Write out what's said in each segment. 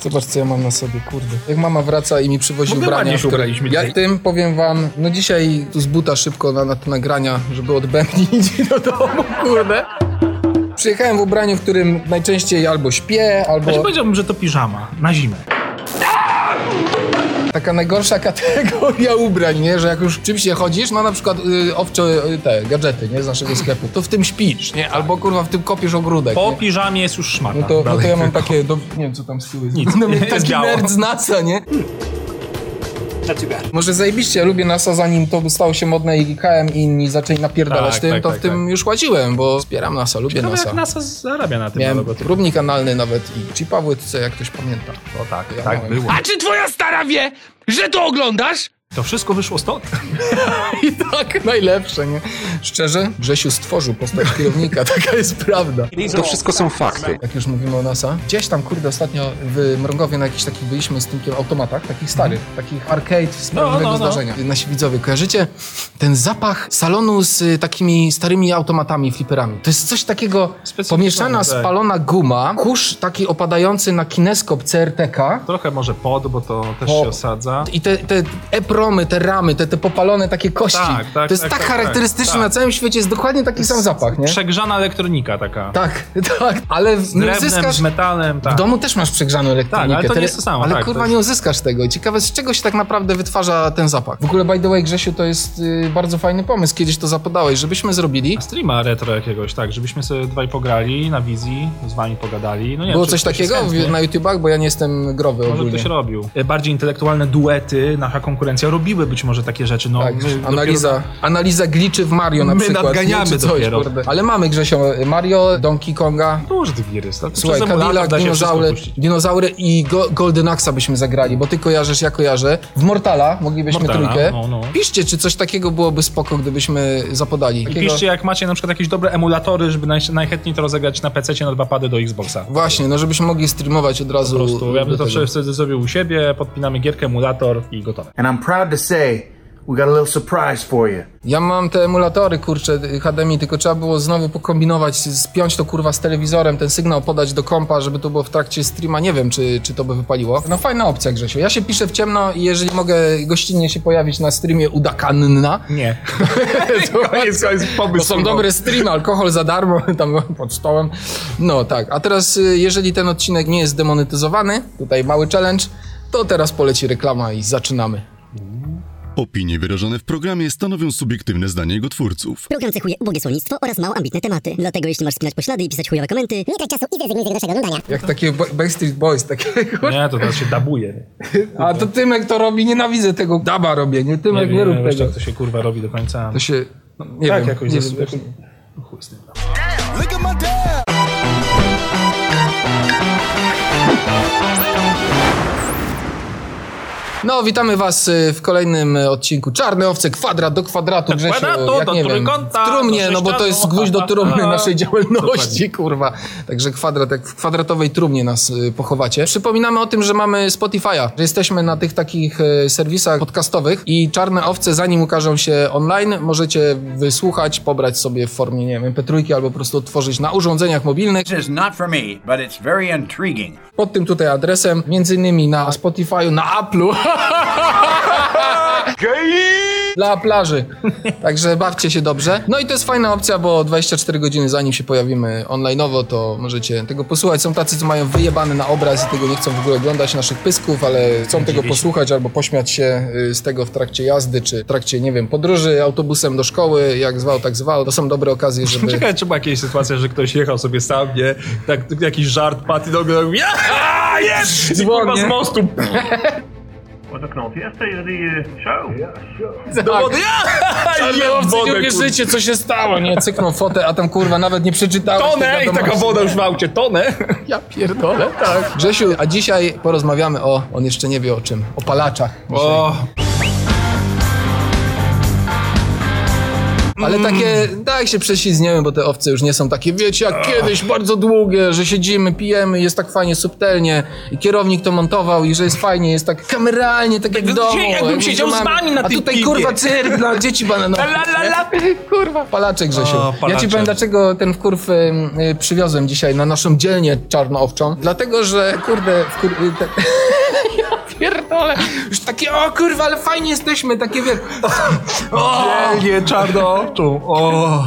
Zobacz, co ja mam na sobie, kurde. Jak mama wraca i mi przywozi No ubrania. ładnie się które- ubraliśmy Ja dzisiaj. tym powiem wam, no dzisiaj tu z buta szybko na, na te nagrania, żeby odbębnić do domu, kurde. Przyjechałem w ubraniu, w którym najczęściej albo śpię, albo... Ja ci powiedziałbym, że to piżama na zimę. Taka najgorsza kategoria ubrań, nie? Że jak już czymś się chodzisz, no na przykład y, owcze y, te gadżety, nie? Z naszego sklepu, to w tym śpisz, nie? Albo kurwa w tym kopiesz ogródek, Po nie? piżamie jest już szmata. No to, no to ja mam takie, do, nie wiem co tam z tyłu jest. Nic, No, jest taki biało. nerd z NASA, nie? Może zajebiście, ja lubię NASA zanim to stało się modne i KM i inni zaczęli napierdalać Tak, tym, tak, to tak, w tym tak. już łaziłem, bo wspieram NASA, lubię Ciekawe, NASA. jak NASA zarabia na tym Miałem próbnik analny nawet i chipa w łydce, jak ktoś pamięta. O tak, Ja tak miałem. było. A czy twoja stara wie, że to oglądasz? To wszystko wyszło stąd? I tak, najlepsze, nie? Szczerze, Grzesiu stworzył postać kierownika, taka jest prawda. To wszystko są fakty. Jak już mówimy o NASA, gdzieś tam, kurde, ostatnio w Mrągowie na jakichś takich byliśmy z Tymkiem automatach, takich starych, takich arcade z prawdziwego no, no. zdarzenia. Nasi widzowie, kojarzycie ten zapach salonu z y, takimi starymi automatami, flipperami? To jest coś takiego, pomieszana, tak. spalona guma, kurz taki opadający na kineskop CRTK, Trochę może pod, bo to też Po- się osadza. i te, te e-promy, te ramy, te, te popalone takie kości. Tak, tak, to jest tak, tak, tak, charakterystyczne tak, na tak. całym świecie, jest dokładnie taki sam zapach, nie? Przegrzana elektronika taka. Tak, tak, ale Z nie drewnem, uzyskasz... z metalem, tak. W domu też masz przegrzaną elektronikę. Tak, ale to nie jest to samo, Ale kurwa jest- nie uzyskasz tego. Ciekawe z czego się tak naprawdę wytwarza ten zapach. W ogóle by the way Grzesiu to jest y, bardzo fajny pomysł. Kiedyś to zapodałeś, żebyśmy zrobili. Streama retro jakiegoś, tak, żebyśmy sobie dwaj pograli na wizji, z wami pogadali. No nie, Było coś takiego na YouTubach, bo ja nie jestem growy Może ogólnie. ktoś robił. E, Bardziej intelektualne duety, nasza konkurencja robiły być może takie rzeczy. No, Tak, my analiza, dopiero- analiza gliczy w Mario na My przykład. nadganiamy nie, coś, dopiero. kurde. Ale mamy Grzesio Mario, Donkey Konga, gier jest. tak? Słuchaj, Cadillac, dinozaury, dinozaury i Go Golden Axa byśmy zagrali, bo ty kojarzysz, ja kojarzę. W Mortala moglibyśmy Mortala, trójkę. no, no. Piszcie, czy coś takiego byłoby spoko, gdybyśmy zapodali. I Takiego- piszcie, jak macie na przykład jakieś dobre emulatory, żeby naj, najchętniej to rozegrać na PC na dwa pady do Xboxa. Właśnie, no żebyśmy mogli streamować od razu. Po prostu. Ja bym to wtedy zrobił u siebie, podpinamy gierkę, emulator i gotowe. And I'm proud to say we got a little surprise for you. Ja mam te emulatory, kurczę, HDMI, tylko trzeba było znowu pokombinować, spiąć to kurwa z telewizorem, ten sygnał podać do kompa, żeby to było w trakcie streama. Nie wiem, czy, czy to by wypaliło. No fajna opcja, Grzesiu. Ja się piszę w ciemno i jeżeli mogę gościnnie się pojawić na streamie Udakanna, Nie. to, koniec, koniec, to pomysł. są dobre streamy, alkohol za darmo, tam pod stołem. No tak, a teraz y, jeżeli ten odcinek nie jest demonetyzowany, tutaj mały challenge, to teraz poleci reklama i zaczynamy. Opinie wyrażone w programie stanowią subiektywne zdanie jego twórców. Program cechuje ubogie słownictwo oraz mało ambitne tematy. Dlatego jeśli masz spinać poślady i pisać chujowe komenty, nie trać czasu i zrezygnuj z tego naszego oglądania. Jak takie Ba- Backstreet Boys, takie Nie, to teraz się dabuje. A to Tymek to robi, nienawidzę tego daba robię, nie? Tymek nie, nie, rób nie wiesz, tego. jak to się kurwa robi do końca. To się, no, nie tak, wiem, jakoś nie zas- wiem. jakoś- Chuj z tym. No, witamy was y, w kolejnym y, odcinku Czarne Owce, kwadrat do kwadratu, Grzesiu, kwadratu, jak do nie wiem, w trumnie, do no bo to jest gwóźdź do trumny A, naszej działalności, kurwa. Także kwadrat, jak w kwadratowej trumnie nas y, pochowacie. Przypominamy o tym, że mamy Spotify'a, że jesteśmy na tych takich serwisach podcastowych i Czarne Owce, zanim ukażą się online, możecie wysłuchać, pobrać sobie w formie, nie wiem, MP3 albo po prostu otworzyć na urządzeniach mobilnych. This is not for me, but it's very intriguing. pod tym tutaj adresem, między innymi na Spotify'u, na Apple'u. Dla plaży. Także bawcie się dobrze. No i to jest fajna opcja, bo 24 godziny zanim się pojawimy online'owo, to możecie tego posłuchać. Są tacy, co mają wyjebane na obraz i tego nie chcą w ogóle oglądać naszych pysków, ale chcą tego posłuchać albo pośmiać się y, z tego w trakcie jazdy, czy w trakcie, nie wiem, podróży autobusem do szkoły, jak zwał, tak zwał. To są dobre okazje, żeby... Ciekawe, czy była jakieś sytuacja, że ktoś jechał sobie sam, nie? Tak, jakiś żart padł i nagle mówi, "Aaa, jest! I z mostu. Tegen die eh, show? Do wody, ja! Ale Jem owcy, wodę, nie kurwa. uwierzycie, co się stało, nie? Cyknął fotę, a tam kurwa nawet nie przeczytałeś tej Tonę i taka woda już w aucie, tonę. Ja pierdolę, tak. Grzesiu, a dzisiaj porozmawiamy o, on jeszcze nie wie o czym, o palaczach. O, Ale Mm. takie, tak się prześlizgniemy, bo te owce już nie są takie, wiecie, jak kiedyś, bardzo długie, że siedzimy, pijemy, jest tak fajnie, subtelnie i kierownik to montował i że jest fajnie, jest tak kameralnie, tak jak w domu. jakbym jak siedział z mamy- wami na A tym tutaj piwie. kurwa cyrk dla dzieci bananowych. La, la, la. Kurwa. Palaczek, Grzesiu. O, Ja ci powiem, dlaczego ten wkurw y, y, przywiozłem dzisiaj na naszą dzielnię czarnoowczą. Dlatego, że kurde, wkur... y, te... pierdolę. Już takie, o kurwa, ale fajnie jesteśmy, takie wiesz. O! Nie, czarnoowczą. O,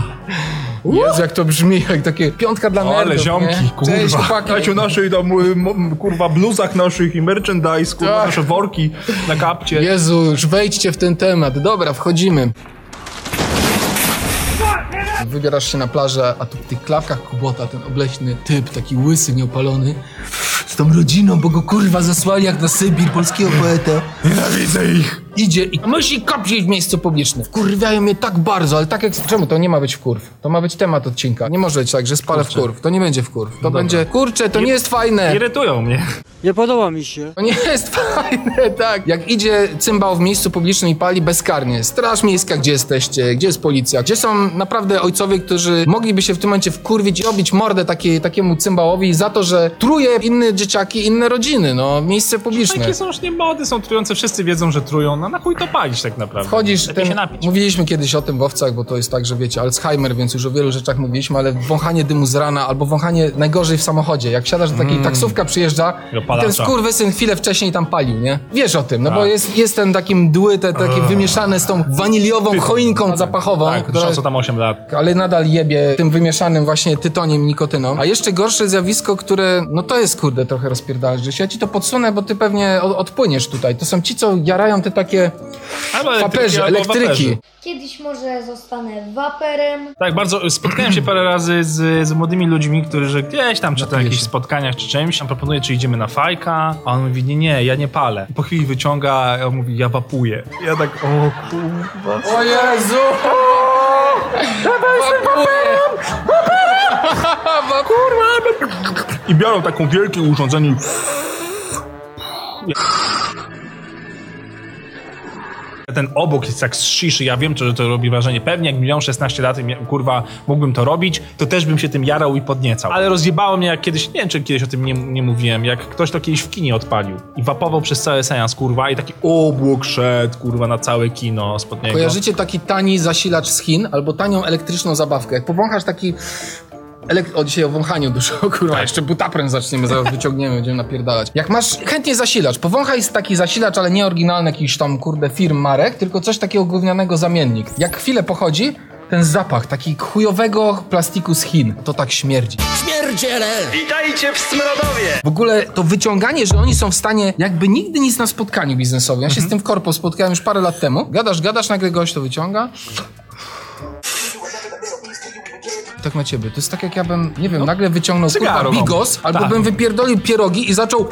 Jezu, jak to brzmi, jak takie piątka dla nerdów, ale ziomki, nie? Cześć, kurwa. chłopaki. Dajcie naszej tam, y, kurwa, bluzach naszych i merchandise, kurwa, Tak. nasze worki na kapcie. Jezu, już wejdźcie w ten temat. Dobra, wchodzimy. Wybierasz się na plażę, a tu w tych klapkach Kubota, ten obleśny typ, taki łysy, nieopalony, tą rodziną, bo go kurwa zasłali jak na Sybir, polskiego poeta. Nienawidzę ich. Idzie i musi kopić w miejscu publicznym. Wkurwiają mnie tak bardzo, ale tak jak... Czemu to nie ma być wkurw? To ma być temat odcinka. Nie może być tak, że spalę wkurw. To nie będzie wkurw. To będzie... Kurczę, to nie jest fajne. Irytują mnie. Nie podoba mi się. To nie jest fajne, tak. Jak idzie cymbał w miejscu publicznym i pali bezkarnie. Straż miejska, gdzie jesteście? Gdzie jest policja? Gdzie są naprawdę ojcowie, którzy mogliby się w tym momencie wkurwić i robić mordę takie, takiemu cymbałowi za to, że truje inne dzieciaki, inne rodziny, no, miejsce publiczne. Takie są już nie mody, są trujące, wszyscy wiedzą, że trują, no na chuj to palić tak naprawdę. Wchodzisz, Lepiej napić. mówiliśmy kiedyś o tym w owcach, bo to jest tak, że wiecie, Alzheimer, więc już o wielu rzeczach mówiliśmy, ale wąchanie dymu z rana albo wąchanie najgorzej w samochodzie. Jak siadasz do takiej taksówka, przyjeżdża Mm. I ten skurwysyn chwilę wcześniej tam palił, nie? Wiesz o tym, no bo Tak. jest, jest ten taki mdły, te, takie wymieszane z tą waniliową choinką zapachową, Tak, która, tam 8 lat. ale nadal jebie tym wymieszanym właśnie tytoniem, nikotyną. A jeszcze gorsze zjawisko, które, no to jest kurde trochę rozpierdalać, że ja ci to podsunę, bo ty pewnie od, odpłyniesz tutaj. To są ci, co jarają te takie Albo faperzy, albo elektryki. waperzy. Kiedyś może zostanę waperem. Tak, bardzo spotkałem się parę razy z, z młodymi ludźmi, którzy gdzieś tam, czy to na jakichś spotkaniach, czy czymś, tam proponuję, czy idziemy na fajka, a on mówi, nie, nie, ja nie palę. Po chwili wyciąga, a on mówi, ja wapuję. Ja tak, o kurwa. O Jezu! Wapuję! I biorą taką wielkie urządzenie i Ten obok jest jak z ja wiem, że to robi wrażenie. Pewnie jak miałem 16 lat i kurwa mógłbym to robić, to też bym się tym jarał i podniecał. Ale rozjebało mnie jak kiedyś, nie wiem czy kiedyś o tym nie, nie mówiłem, jak ktoś to kiedyś w kinie odpalił i wapował przez cały seans, kurwa, i taki obłok szedł, kurwa, na całe kino spod niego. Kojarzycie taki tani zasilacz z Chin albo tanią elektryczną zabawkę? Jak powąchasz taki... Elek- o, dzisiaj o wąchaniu dużo, kurwa, jeszcze butaprem zaczniemy, zaraz wyciągniemy, będziemy napierdalać. Jak masz chętnie zasilacz, powąchaj taki zasilacz, ale nie oryginalny jakiś tam, kurde, firm, marek, tylko coś takiego gównianego zamiennik. Jak chwilę pochodzi, ten zapach taki chujowego plastiku z Chin, to tak śmierdzi. Witajcie w Smrodowie! W ogóle to wyciąganie, że oni są w stanie jakby nigdy nic na spotkaniu biznesowym. Ja się z tym w korpo spotkałem już parę lat temu. Gadasz, gadasz, nagle gość to wyciąga. Tak na ciebie. To jest tak jak ja bym, nie wiem, nagle wyciągnął kurwa bigos, albo Tak. bym wypierdolił pierogi i zaczął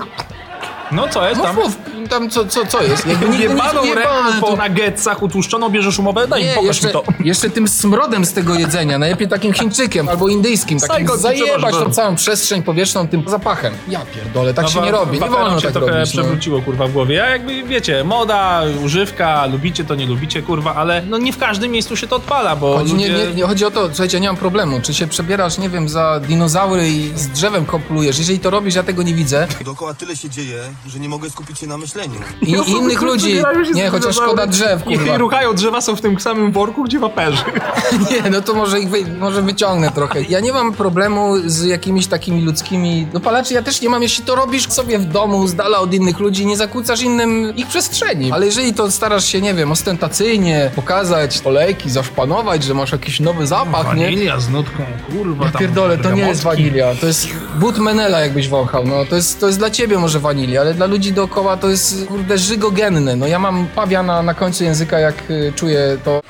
No co jest tam? mów, tam co, co, co jest? Jakby Jebaną nie ręką po nuggetsach utłuszczoną bierzesz umowę? Daj mi, nie, pokaż jeszcze, mi to. jeszcze tym smrodem z tego jedzenia, najlepiej takim Chińczykiem albo indyjskim, takim Sajgot, zajebać tą całą przestrzeń powietrzną tym zapachem. Ja pierdolę, tak się No, nie wa- robi, nie wolno się tak trochę robić. No. przewróciło, kurwa, w głowie. Ja jakby, wiecie, moda, używka, lubicie to, nie lubicie, kurwa, ale no nie w każdym miejscu się to odpala, bo Chodzi, ludzie... nie, nie, nie chodzi o to, słuchajcie, nie mam problemu. Czy się przebierasz, nie wiem, za dinozaury i z drzewem koplujesz. Jeżeli to robisz, ja tego nie widzę. Dookoła tyle się dzieje, że nie mogę skupić się na myśleniu. I, i innych ludzi. Się z Nie, chociaż szkoda drzew, I, I kurwa. ruchają drzewa, są w tym samym worku, gdzie waperzy. Nie, no to może ich wy, może wyciągnę trochę. Ja nie mam problemu z jakimiś takimi ludzkimi dopalaczy. Ja też nie mam, jeśli to robisz sobie w domu, z dala od innych ludzi, nie zakłócasz innym ich przestrzeni. Ale jeżeli to starasz się, nie wiem, ostentacyjnie pokazać olejki, zaszpanować, że masz jakiś nowy zapach, nie? Wanilia z nutką, kurwa, Ja tam pierdolę, to nie jest wanilia, to jest but Menela jakbyś wąchał, no to jest, to jest dla ciebie może wanilia, ale dla ludzi dookoła to jest kurde żygogenne, no ja mam pawia na, na końcu języka jak y, czuję to...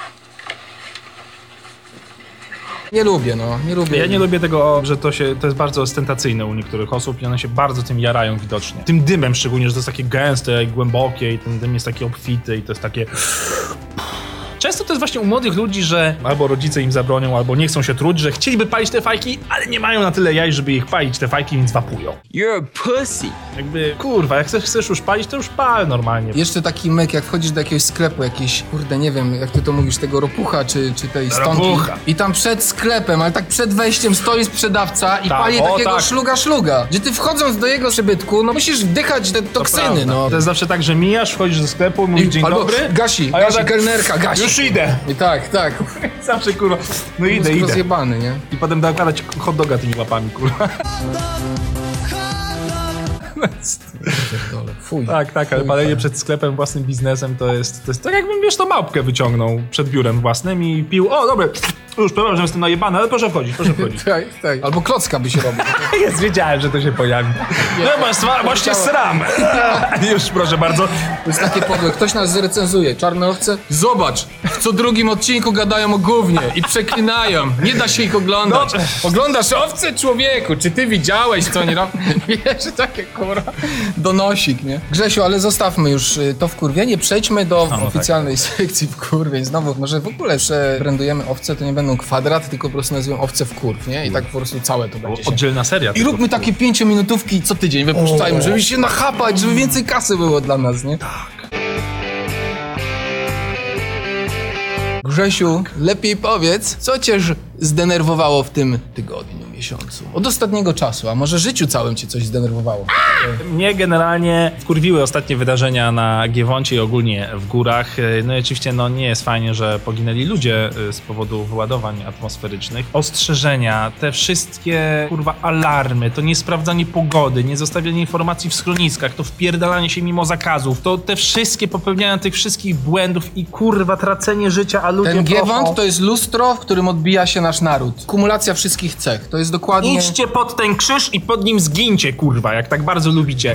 Nie lubię, no, nie lubię. Ja nie lubię tego, że to się, to jest bardzo ostentacyjne u niektórych osób i one się bardzo tym jarają widocznie. Tym dymem szczególnie, że to jest takie gęste i głębokie i ten dym jest taki obfity i to jest takie... Często to jest właśnie u młodych ludzi, że albo rodzice im zabronią, albo nie chcą się truć, że chcieliby palić te fajki, ale nie mają na tyle jaj, żeby ich palić te fajki, więc wapują. You're a pussy. Jakby, kurwa, jak chcesz, chcesz już palić, to już pal normalnie. Jeszcze taki myk, jak wchodzisz do jakiegoś sklepu, jakiś, kurde, nie wiem, jak ty to mówisz, tego ropucha, czy, czy tej stonki. Ropucha. I tam przed sklepem, ale tak przed wejściem stoi sprzedawca i Tak, pali o, takiego tak. szluga-szluga. Gdzie ty wchodząc do jego przybytku, no musisz wdychać te toksyny, Prawda. no. To jest zawsze tak, że mijasz, wchodzisz do sklepu, mówisz dzień albo dobry. gasi, a ja gasi, tak, kelnerka, gasi. Już idę. I tak, tak. Zawsze, kurwa, no idę, idę. rozjebany, nie? I potem dokładać hot doga tymi łapami, kurwa. Fuj. Tak, tak, ale palenie przed sklepem, własnym biznesem to jest, to jest tak jakbym, wiesz, to małpkę wyciągnął przed biurem własnym i pił, o, dobra, już, przepraszam, że jestem najebany, ale proszę wchodzić, proszę wchodzić. Tak, tak. Albo klocka by się robił. Jest, wiedziałem, że to się pojawi. No bo właśnie sram. Już, proszę bardzo. To jest takie podłe. Ktoś nas zrecenzuje. Czarne owce? Zobacz! W co drugim odcinku gadają o gównie i przeklinają. Nie da się ich oglądać. No. Oglądasz owce, człowieku? Czy ty widziałeś, co oni robią? Wiesz, takie kurwa. Donosik, nie? Grzesiu, ale zostawmy już y, to wkurwienie. Przejdźmy do no tak. oficjalnej sekcji wkurwień. Znowu, może w ogóle przebrandujemy owce, to nie będą kwadrat, tylko po prostu nazwiemy owce wkurw, nie? I tak po prostu całe to będzie się... Oddzielna seria. I róbmy takie pięciominutówki co tydzień, wypuszczajmy, żeby się nachapać, żeby więcej kasy było dla nas, nie? Tak. Grzesiu, lepiej powiedz, co cię zdenerwowało w tym tygodniu, miesiącu? Od ostatniego czasu, a może życiu całym cię coś zdenerwowało? Mnie generalnie wkurwiły ostatnie wydarzenia na Giewoncie i ogólnie w górach. No i oczywiście no, nie jest fajnie, że poginęli ludzie y, z powodu wyładowań atmosferycznych. Ostrzeżenia, te wszystkie kurwa alarmy, to niesprawdzanie pogody, nie zostawianie informacji w schroniskach, to wpierdalanie się mimo zakazów, to te wszystkie popełniania tych wszystkich błędów i kurwa tracenie życia, a ludzie Ten Giewont to jest lustro, w którym odbija się nasz naród. Kumulacja wszystkich cech. To jest dokładnie... Idźcie pod ten krzyż i pod nim zgincie, kurwa, jak tak bardzo lubicie.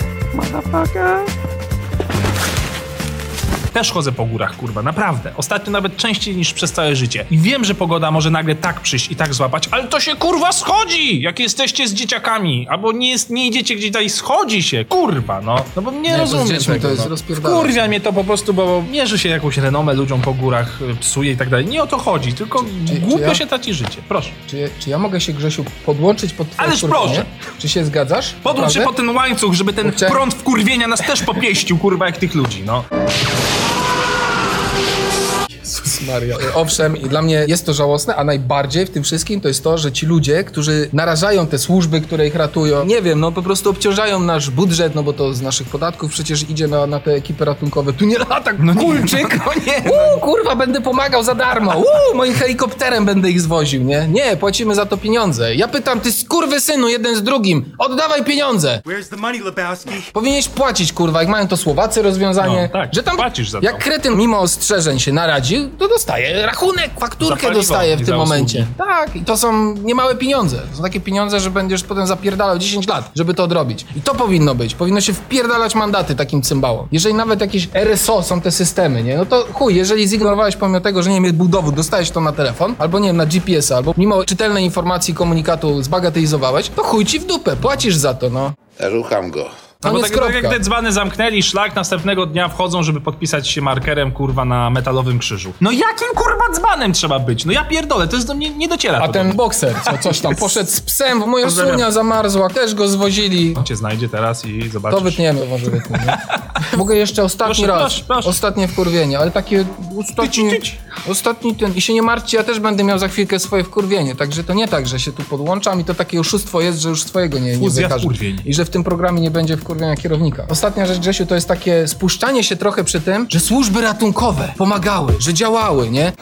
Też chodzę po górach, kurwa, naprawdę. Ostatnio nawet częściej niż przez całe życie. I wiem, że pogoda może nagle tak przyjść i tak złapać, ale to się kurwa schodzi! Jak jesteście z dzieciakami, albo nie, jest, nie idziecie gdzieś dalej, schodzi się, kurwa, no. No bo nie, Nie, to rozumiem dziećmi tego, to jest no. Kurwia mnie to po prostu, bo mierzy się jakąś renomę ludziom po górach, y, psuje i tak dalej. Nie o to chodzi, tylko czy głupio ja- się traci życie. Proszę. Czy, czy ja mogę się, Grzesiu, podłączyć pod twoje Ależ proszę. Czy się zgadzasz? Podłącz się pod ten łańcuch, żeby ten Kurczę. prąd wkurwienia nas też popieścił, kurwa, jak tych ludzi, no. Jezus Maria. Owszem, i dla mnie jest to żałosne, a najbardziej w tym wszystkim to jest to, że ci ludzie, którzy narażają te służby, które ich ratują, nie wiem, no po prostu obciążają nasz budżet, no bo to z naszych podatków przecież idzie na, na te ekipy ratunkowe. Tu nie lata No nie. kulczyk, No nie. Uuu, kurwa, będę pomagał za darmo. Uuu, moim helikopterem będę ich zwoził, nie? Nie, płacimy za to pieniądze. Ja pytam, ty skurwy synu, jeden z drugim, oddawaj pieniądze. Where's the money, Lebowski? Powinieneś płacić, kurwa, jak mają to Słowacy rozwiązanie. No, tak, że tam płacisz za to. Jak kretyn mimo ostrzeżeń się naradził, to dostaje rachunek, fakturkę dostaje w tym momencie. Tak, i to są niemałe pieniądze. To są takie pieniądze, że będziesz potem zapierdalał 10 lat, żeby to odrobić. I to powinno być. Powinno się wpierdalać mandaty takim cymbałom. Jeżeli nawet jakieś RSO są te systemy, nie? No to chuj, jeżeli zignorowałeś pomimo tego, że nie był dowód, dostałeś to na telefon, albo nie wiem, na GPS-a, albo mimo czytelnej informacji komunikatu zbagatelizowałeś, to chuj ci w dupę, płacisz za to, no. Rucham go. No bo tak, tak jak te dzbany zamknęli szlak, następnego dnia wchodzą, żeby podpisać się markerem, kurwa, na metalowym krzyżu. No jakim, kurwa, dzbanem trzeba być? No ja pierdolę, to jest do mnie, nie dociera A ten do bokser, co coś tam, poszedł z psem, moja sunia zamarzła, też go zwozili. cię znajdzie teraz i zobaczysz. To wytniemy, może wytniemy. Mogę jeszcze ostatni Proszę, raz. proszę, proszę. Ostatnie wkurwienie, ale takie ostatni, Tyć, tyć. ostatni ten. I się nie martwcie, ja też będę miał za chwilkę swoje wkurwienie. Także to nie tak, że się tu podłączam i to takie oszustwo jest, że już swojego nie, nie Fuzja wykażę. I że w tym programie nie będzie wkurwienia kierownika. Ostatnia rzecz, Grzesiu, to jest takie spuszczanie się trochę przy tym, że służby ratunkowe pomagały, że działały, nie?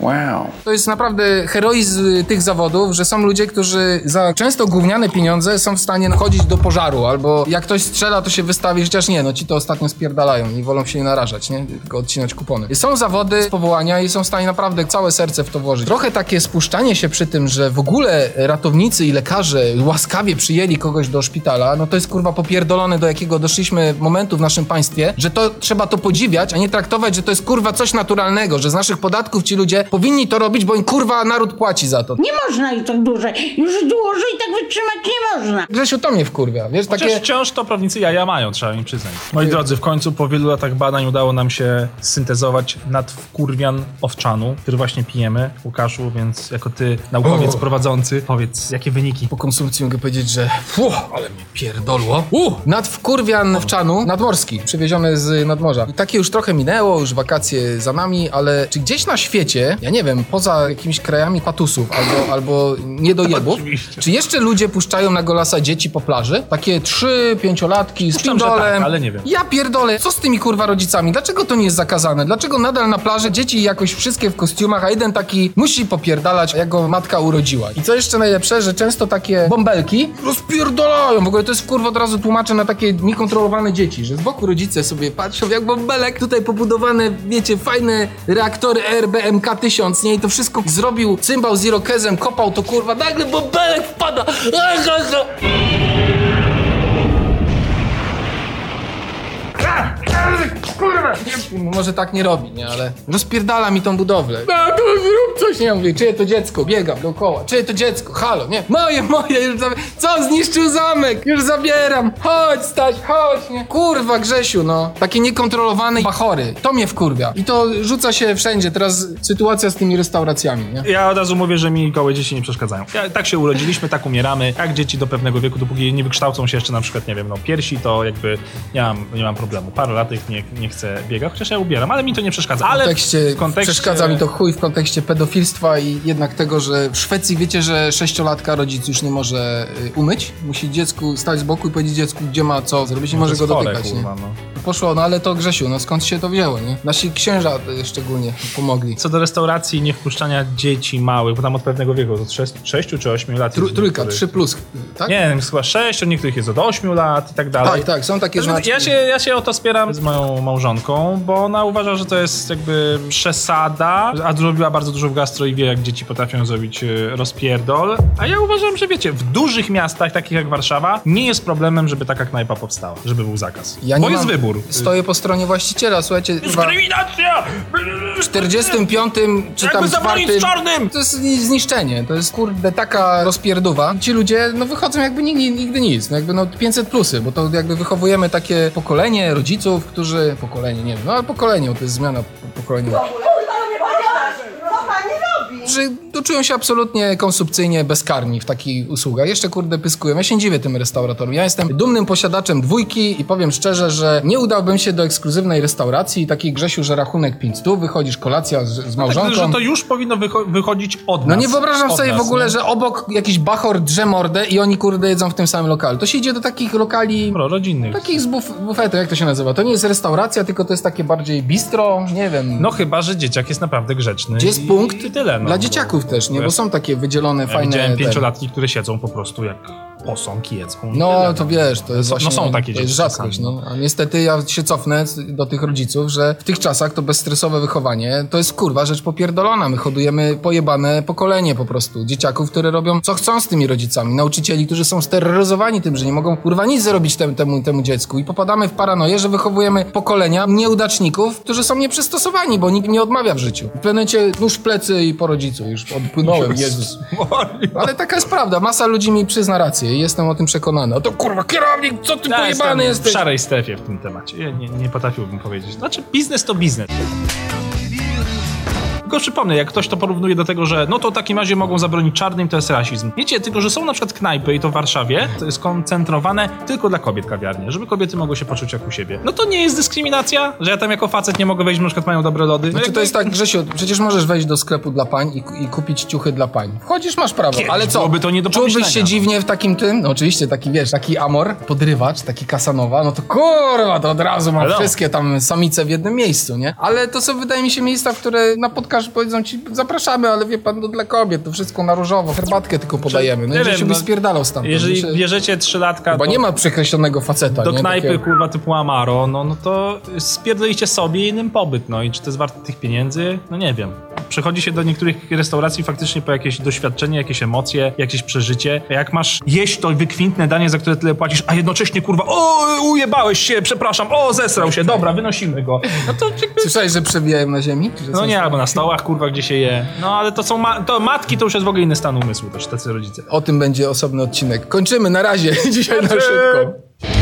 Wow. To jest naprawdę heroizm tych zawodów, że są ludzie, którzy za często gówniane pieniądze są w stanie chodzić do pożaru, albo jak ktoś strzela, to się wystawi, chociaż nie, no ci to ostatnio spierdalają i wolą się nie narażać, nie? Tylko odcinać kupony. Są zawody z powołania i są w stanie naprawdę całe serce w to włożyć. Trochę takie spuszczanie się przy tym, że w ogóle ratownicy i lekarze łaskawie przyjęli kogoś do szpitala, no to jest kurwa popierdolone, do jakiego doszliśmy momentu w naszym państwie, że to trzeba to podziwiać, a nie traktować, że to jest kurwa coś naturalnego, że z naszych podatków ci ludzie powinni to robić, bo im kurwa naród płaci za to. Nie można i tak dłużej. Już dłużej tak wytrzymać nie można. Grzesiu, to mnie wkurwia, wiesz, Chociaż takie... wciąż to prawnicy jaja mają, trzeba im przyznać. Moi drodzy, w końcu po wielu latach badań udało nam się syntezować nadwkurwian owczanu, który właśnie pijemy, Łukaszu, więc jako ty, naukowiec O. prowadzący, powiedz, jakie wyniki? Po konsumpcji mogę powiedzieć, że fuh, ale mnie pierdolło. Uh, nadwkurwian owczanu, nadmorski, przywieziony z nadmorza. I takie już trochę minęło, już wakacje za nami, ale czy gdzieś na świecie, ja nie wiem, poza jakimiś krajami patusów albo, albo niedojebów, Oczywiście. czy jeszcze ludzie puszczają na golasa dzieci po plaży? Takie trzy, pięciolatki z Puszczam, że pindolem. tak, ale nie wiem. Ja pierdolę, co z tymi kurwa rodzicami? Dlaczego to nie jest zakazane? Dlaczego nadal na plaży dzieci jakoś wszystkie w kostiumach, a jeden taki musi popierdalać, jak go matka urodziła? I co jeszcze najlepsze, że często takie bąbelki rozpierdolają. W ogóle to jest kurwa od razu tłumaczę na takie niekontrolowane dzieci, że z boku rodzice sobie patrzą jak bąbelek, tutaj pobudowane, wiecie, fajne reaktory RBMK 1000, nie? I to wszystko zrobił cymbał z irokezem, kopał to kurwa, nagle bąbelek wpada. Kurwa! Może tak nie robi, nie, ale rozpierdala mi tą budowlę. A, to zrób coś, nie, mówię, czyje to dziecko? Biegam dookoła, czyje to dziecko? Halo, nie, moje, moje, już zabi- Co, zniszczył zamek? Już zabieram, chodź stać, chodź, nie. Kurwa, Grzesiu, no. Takie niekontrolowane bachory, to mnie wkurwia. I to rzuca się wszędzie, teraz sytuacja z tymi restauracjami, nie? Ja od razu mówię, że mi gołe dzieci nie przeszkadzają. Ja, tak się urodziliśmy, tak umieramy. Jak dzieci do pewnego wieku, dopóki nie wykształcą się jeszcze na przykład, nie wiem, no piersi, to jakby nie mam, nie mam problemu. Parę lat ich nie, nie chcę biegać, chociaż ja ubieram, ale mi to nie przeszkadza. W Ale kontekście, w kontekście... przeszkadza mi to chuj w kontekście pedofilstwa i jednak tego, że w Szwecji wiecie, że sześciolatka rodzic już nie może y, umyć. Musi dziecku stać z boku i powiedzieć dziecku, gdzie ma co zrobić, nie No może go dotykać. kurwa, nie? no. Poszło, no ale to Grzesiu, no skąd się to wzięło, nie? Nasi księża szczególnie pomogli. Co do restauracji, nie wpuszczania dzieci małych, bo tam od pewnego wieku, od 6 czy 8 lat. Trójka, niektórych- trzy plus, tak? Nie chyba 6, od niektórych jest od 8 lat i tak dalej. Tak, tak, są takie Znaczy, znaczki. ja, się, ja się o to spieram z moją małżonką, bo ona uważa, że to jest jakby przesada, a zrobiła bardzo dużo w gastro i wie, jak dzieci potrafią zrobić e, rozpierdol. A ja uważam, że wiecie, w dużych miastach, takich jak Warszawa, nie jest problemem, żeby taka knajpa powstała, żeby był zakaz. Ja bo jest mam- wybór. Stoję po stronie właściciela, słuchajcie, Dyskryminacja! w 45 czy Jakby tam czwartym... czarnym! To jest ni- zniszczenie, to jest kurde taka rozpierduwa. Ci ludzie no wychodzą jakby nigdy, nigdy nic, no jakby no 500 plusy, bo to jakby wychowujemy takie pokolenie rodziców, którzy... Pokolenie, nie wiem, no ale pokolenie, bo to jest zmiana po- pokoleniowa. Że czują się absolutnie konsumpcyjnie bezkarni w takich usługach. Jeszcze kurde pyskują. Ja się dziwię tym restauratorom. Ja jestem dumnym posiadaczem dwójki i powiem szczerze, że nie udałbym się do ekskluzywnej restauracji takiej Grzesiu, że rachunek 500, wychodzisz kolacja z, z małżonką. Tak, że to już powinno wycho- wychodzić od No nas. nie wyobrażam sobie nas, w ogóle, nie? że obok jakiś bachor drze mordę i oni kurde jedzą w tym samym lokalu. To się idzie do takich lokali... Pro, rodzinnych. Takich z buf bufetu, jak to się nazywa? To nie jest restauracja, tylko to jest takie bardziej bistro, nie wiem. No chyba, że dzieciak jest naprawdę grzeczny. Gdzie jest punkt I tyle, no. dla dzieciaków też, nie? Bo są takie wydzielone, Ja fajne... widziałem pięciolatki, które siedzą po prostu jak posąg jedzą. No, tyle, to wiesz, to jest No, właśnie... są takie To jest rzadkość, czasami, no. A niestety ja się cofnę do tych rodziców, że w tych czasach to bezstresowe wychowanie to jest kurwa rzecz popierdolona. My hodujemy pojebane pokolenie po prostu. Dzieciaków, które robią co chcą z tymi rodzicami. Nauczycieli, którzy są steroryzowani tym, że nie mogą kurwa nic zrobić temu, temu, temu dziecku. I popadamy w paranoję, że wychowujemy pokolenia nieudaczników, którzy są nieprzystosowani, bo nikt nie odmawia w życiu. W pewnym momencie nóż w plecy i po rodzicu. Już odpłynąłem, Jezus. Ale taka jest prawda. Masa ludzi mi przyzna rację jestem o tym przekonany. A to kurwa kierownik, co ty Ja pojebany jestem jesteś? w szarej strefie w tym temacie. Ja nie, nie potrafiłbym powiedzieć. Znaczy, biznes to biznes. Tylko przypomnę, jak ktoś to porównuje do tego, że no to w takim razie mogą zabronić czarnym, to jest rasizm. Wiecie, tylko że są na przykład knajpy i to w Warszawie, to jest skoncentrowane tylko dla kobiet kawiarnie, żeby kobiety mogły się poczuć jak u siebie. No to nie jest dyskryminacja, że ja tam jako facet nie mogę wejść, bo na przykład mają dobre lody. No Znaczy jakby- to jest tak, Grzesiu, przecież możesz wejść do sklepu dla pań i, i kupić ciuchy dla pań. Wchodzisz, masz prawo, Kiedyś ale co? byłoby to nie do Czułbyś się dziwnie w takim tym? No oczywiście, taki wiesz, taki amor, podrywacz, taki kasanowa, no to kurwa, to od razu mam no. wszystkie tam samice w jednym miejscu, nie? Ale to są, wydaje mi się, miejsca, które na podcast powiedzą ci, zapraszamy, ale wie pan, no dla kobiet, to wszystko na różowo, herbatkę tylko podajemy. No nie i wiem, byś no, spierdalał stamtąd. Jeżeli Myślę- bierzecie trzylatka Chyba do, nie ma przekreślonego faceta, do nie? knajpy Takiego- kurwa typu Amaro, no, no to spierdoliście sobie innym pobyt, no i czy to jest warte tych pieniędzy? No nie wiem. Przechodzi się do niektórych restauracji faktycznie po jakieś doświadczenie, jakieś emocje, jakieś przeżycie. A Jak masz jeść to wykwintne danie, za które tyle płacisz, a jednocześnie kurwa, o, ujebałeś się, przepraszam, o, zesrał się, dobra, wynosimy go. No to jakby... Słyszałeś, że przebijają na ziemi? Że No nie, albo na stołach, kurwa, gdzie się je. No ale to są ma- to matki, to już jest w ogóle inny stan umysłu też, tacy rodzice. O tym będzie osobny odcinek. Kończymy, na razie. Dzisiaj na szybko.